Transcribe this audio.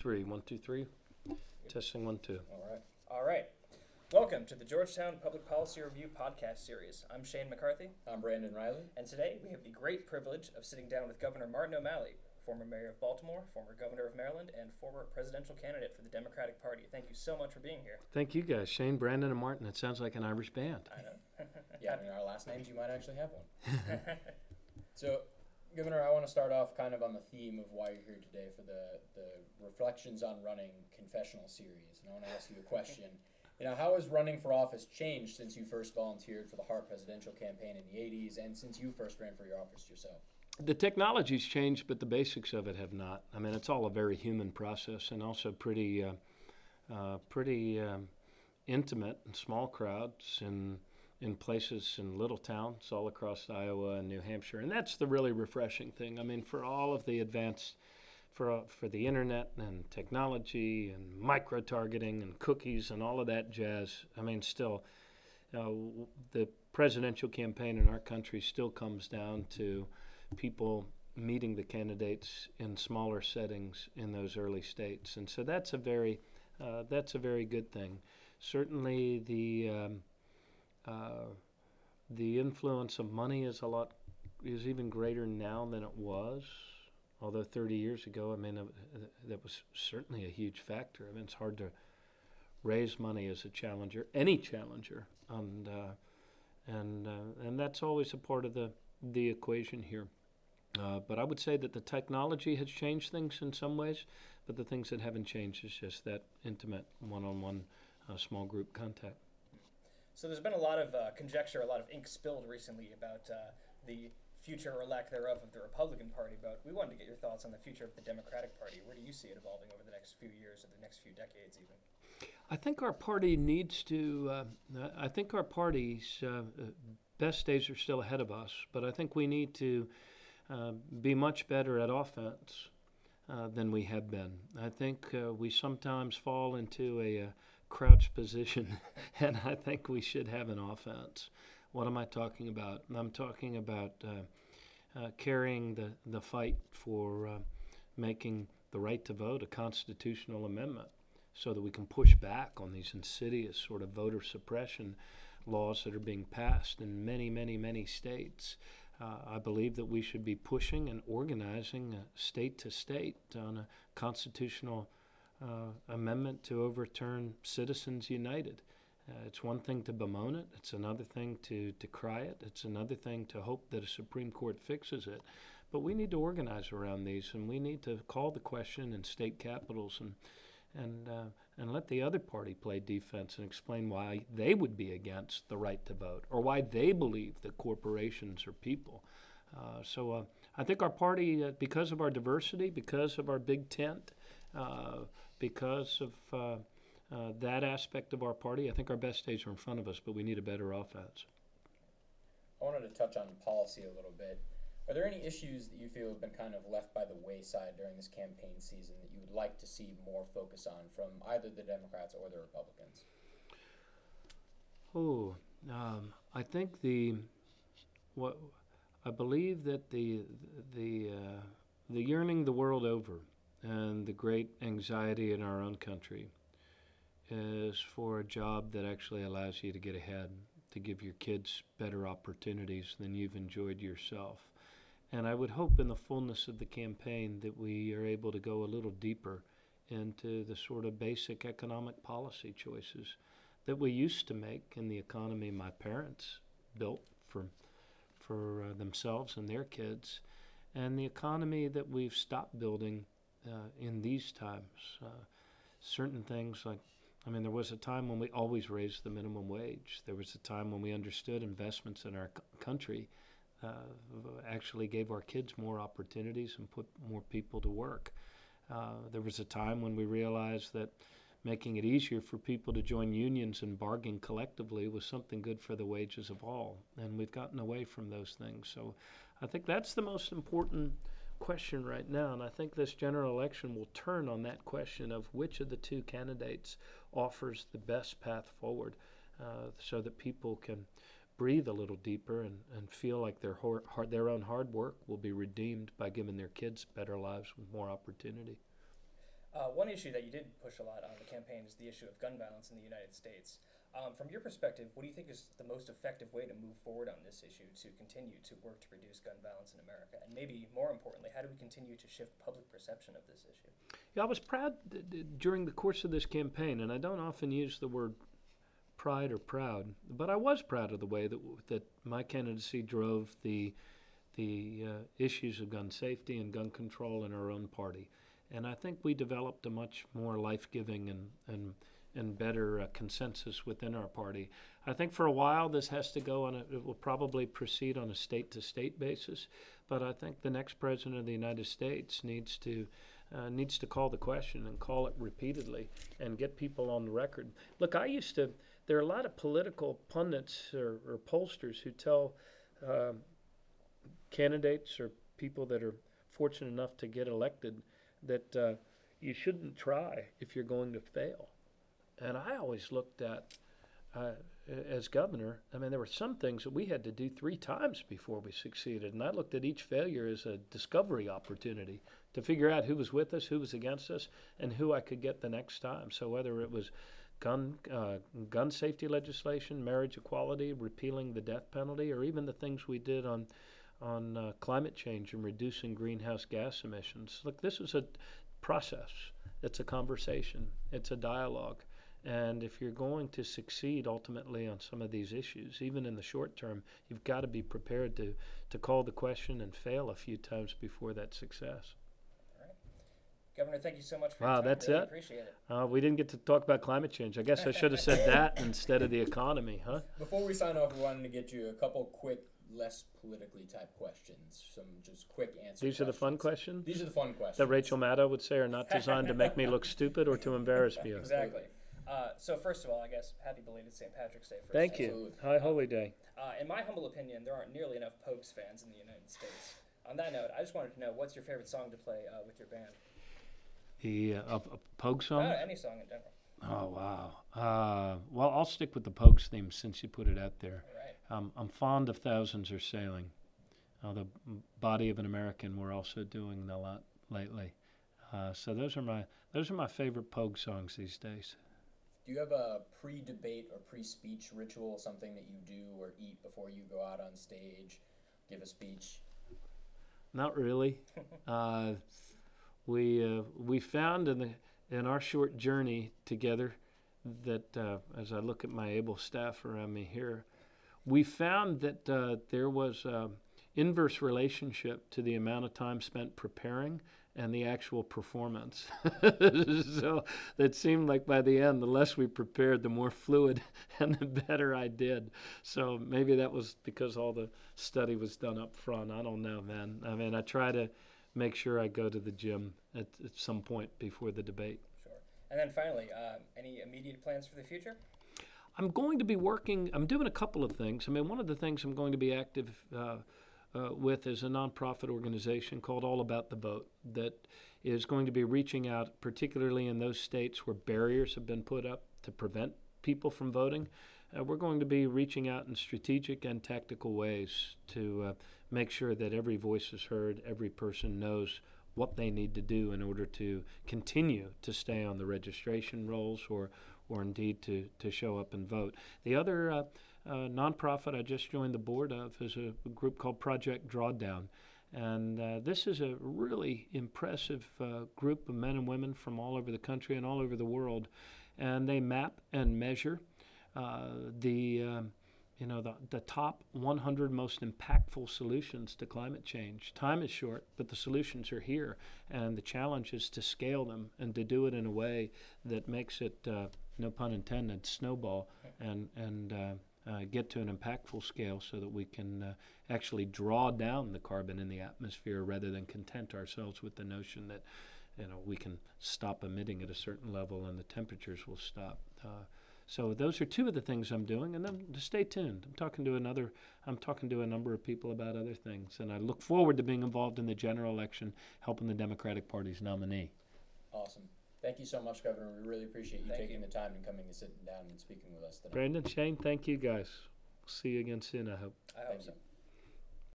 Three, one, two, three. Testing one, two. All right. All right. Welcome to the Georgetown Public Policy Review podcast series. I'm Shane McCarthy, I'm Brandon Reilly. and today we have the great privilege of sitting down with Governor Martin O'Malley, former mayor of Baltimore, former governor of Maryland, and former presidential candidate for the Democratic Party. Thank you so much for being here. Thank you guys, Shane, Brandon, and Martin. It sounds like an Irish band. I know. Yeah, and our last names, you might actually have one. So, Governor, I want to start off kind of on the theme of why you're here today for the, the Reflections on Running confessional series. And I want to ask you a question. You know, how has running for office changed since you first volunteered for the Hart presidential campaign in the 80s and since you first ran for your office yourself? The technology's changed, but the basics of it have not. I mean, it's all a very human process and also pretty, uh, uh, pretty um, intimate and small crowds in in places in little towns all across Iowa and New Hampshire, and that's the really refreshing thing. I mean, for all of the advanced, for uh, for the internet and technology and micro targeting and cookies and all of that jazz. I mean, still, uh, the presidential campaign in our country still comes down to people meeting the candidates in smaller settings in those early states, and so that's a very uh, that's a very good thing. Certainly, the um, uh, the influence of money is a lot is even greater now than it was. Although 30 years ago, I mean, uh, that was certainly a huge factor. I mean, it's hard to raise money as a challenger, any challenger, and uh, and uh, and that's always a part of the the equation here. But I would say that the technology has changed things in some ways, but the things that haven't changed is just that intimate one-on-one small group contact. So there's been a lot of uh, conjecture, a lot of ink spilled recently about uh, the future or lack thereof of the Republican Party. But we wanted to get your thoughts on the future of the Democratic Party. Where do you see it evolving over the next few years or the next few decades, even? I think our party needs to. Uh, I think our party's uh, best days are still ahead of us, but I think we need to uh, be much better at offense uh, than we have been. I think we sometimes fall into a, crouch position, and I think we should have an offense. What am I talking about? I'm talking about uh, uh, carrying the, the fight for uh, making the right to vote a constitutional amendment so that we can push back on these insidious sort of voter suppression laws that are being passed in many, many, many states. Uh, I believe that we should be pushing and organizing uh, state to state on a constitutional uh, amendment to overturn Citizens United. Uh, it's one thing to bemoan it, it's another thing to decry it, it's another thing to hope that a Supreme Court fixes it. But we need to organize around these, and we need to call the question in state capitals and and uh, and let the other party play defense and explain why they would be against the right to vote or why they believe that corporations are people. Uh, so uh, I think our party, uh, because of our diversity, because of our big tent, uh, because of uh, uh, that aspect of our party, I think our best days are in front of us, but we need a better offense. I wanted to touch on policy a little bit. Are there any issues that you feel have been kind of left by the wayside during this campaign season that you would like to see more focus on from either the Democrats or the Republicans? Oh, um, I think the what I believe that the the uh, the yearning the world over and the great anxiety in our own country is for a job that actually allows you to get ahead, to give your kids better opportunities than you've enjoyed yourself. And I would hope in the fullness of the campaign that we are able to go a little deeper into the sort of basic economic policy choices that we used to make in the economy my parents built for, for uh, themselves and their kids, and the economy that we've stopped building in these times. Uh, certain things like I mean, there was a time when we always raised the minimum wage. There was a time when we understood investments in our c- country uh, actually gave our kids more opportunities and put more people to work. Uh, there was a time when we realized that making it easier for people to join unions and bargain collectively was something good for the wages of all. And we've gotten away from those things. So I think that's the most important question right now. And I think this general election will turn on that question of which of the two candidates offers the best path forward uh, so that people can breathe a little deeper and, and feel like their, hor- hard, their own hard work will be redeemed by giving their kids better lives with more opportunity. Uh, one issue that you did push a lot on the campaign is the issue of gun violence in the United States. Um, from your perspective, what do you think is the most effective way to move forward on this issue to continue to work to reduce gun violence in America? And maybe more importantly, how do we continue to shift public perception of this issue? Yeah, I was proud th- th- during the course of this campaign, and I don't often use the word pride or proud, but I was proud of the way that w- that my candidacy drove the the uh, issues of gun safety and gun control in our own party, and I think we developed a much more life-giving and and and better uh, consensus within our party. I think for a while this has to go on. A, it will probably proceed on a state-to-state basis, but I think the next president of the United States needs to uh, needs to call the question and call it repeatedly and get people on the record. Look, I used to. There are a lot of political pundits or, or pollsters who tell um candidates or people that are fortunate enough to get elected that uh, you shouldn't try if you're going to fail. And I always looked at, uh, as governor, I mean, there were some things that we had to do three times before we succeeded. And I looked at each failure as a discovery opportunity to figure out who was with us, who was against us, and who I could get the next time. So whether it was gun uh, gun safety legislation, marriage equality, repealing the death penalty, or even the things we did on on uh, climate change and reducing greenhouse gas emissions. Look, this is a process. It's a conversation. It's a dialogue. And if you're going to succeed ultimately on some of these issues, even in the short term, you've got to be prepared to, to call the question and fail a few times before that success. Governor, thank you so much for Wow, your time. that's really it? Appreciate it. Uh, we didn't get to talk about climate change. I guess I should have said that instead of the economy, huh? Before we sign off, we wanted to get you a couple quick, less politically type questions. Some just quick answers. These are the fun questions These are the fun questions. that Rachel Maddow would say are not designed to make me look stupid or to embarrass me. Exactly. Uh, so first of all, I guess happy belated St. Patrick's Day. First Thank off. you. Absolutely. High Holy Day. Uh, in my humble opinion, there aren't nearly enough Pogues fans in the United States. On that note, I just wanted to know what's your favorite song to play uh, with your band? The uh, a, a Pogue song. Uh, any song in general. Oh wow. Uh, well, I'll stick with the Pogues theme since you put it out there. All right. Um, I'm fond of Thousands Are Sailing. Uh, the Body of an American we're also doing a lot lately. Uh, so those are my those are my favorite Pogue songs these days. Do you have a pre-debate or pre-speech ritual, something that you do or eat before you go out on stage, give a speech? Not really. uh, we uh, we found in the in our short journey together that uh, as I look at my able staff around me here, we found that uh, there was an inverse relationship to the amount of time spent preparing and the actual performance. so it seemed like by the end, the less we prepared, the more fluid and the better I did. So maybe that was because all the study was done up front. I don't know, man. I mean, I try to make sure I go to the gym at, at some point before the debate. Sure. And then finally, um, any immediate plans for the future? I'm going to be working. I'm doing a couple of things. I mean, one of the things I'm going to be active uh, uh, with is a nonprofit organization called All About the Vote that is going to be reaching out, particularly in those states where barriers have been put up to prevent people from voting. Uh, we're going to be reaching out in strategic and tactical ways to uh, make sure that every voice is heard, every person knows what they need to do in order to continue to stay on the registration rolls or, or indeed to, to show up and vote. The other uh, uh, nonprofit I just joined the board of is a group called Project Drawdown. And uh, this is a really impressive uh, group of men and women from all over the country and all over the world. And they map and measure uh, the, um, you know, the, the top 100 most impactful solutions to climate change. Time is short, but the solutions are here. And the challenge is to scale them and to do it in a way that makes it, uh, no pun intended, snowball and, and uh, get to an impactful scale so that we can uh, actually draw down the carbon in the atmosphere rather than content ourselves with the notion that you know we can stop emitting at a certain level and the temperatures will stop. Uh, so those are two of the things I'm doing, and then to stay tuned. I'm talking to another. I'm talking to a number of people about other things, and I look forward to being involved in the general election, helping the Democratic Party's nominee. Awesome. Thank you so much, Governor. We really appreciate you Thank taking you. the time and coming and sitting down and speaking with us tonight. Brandon, Shane, thank you guys. See you again soon. I hope. I hope Thank so. you.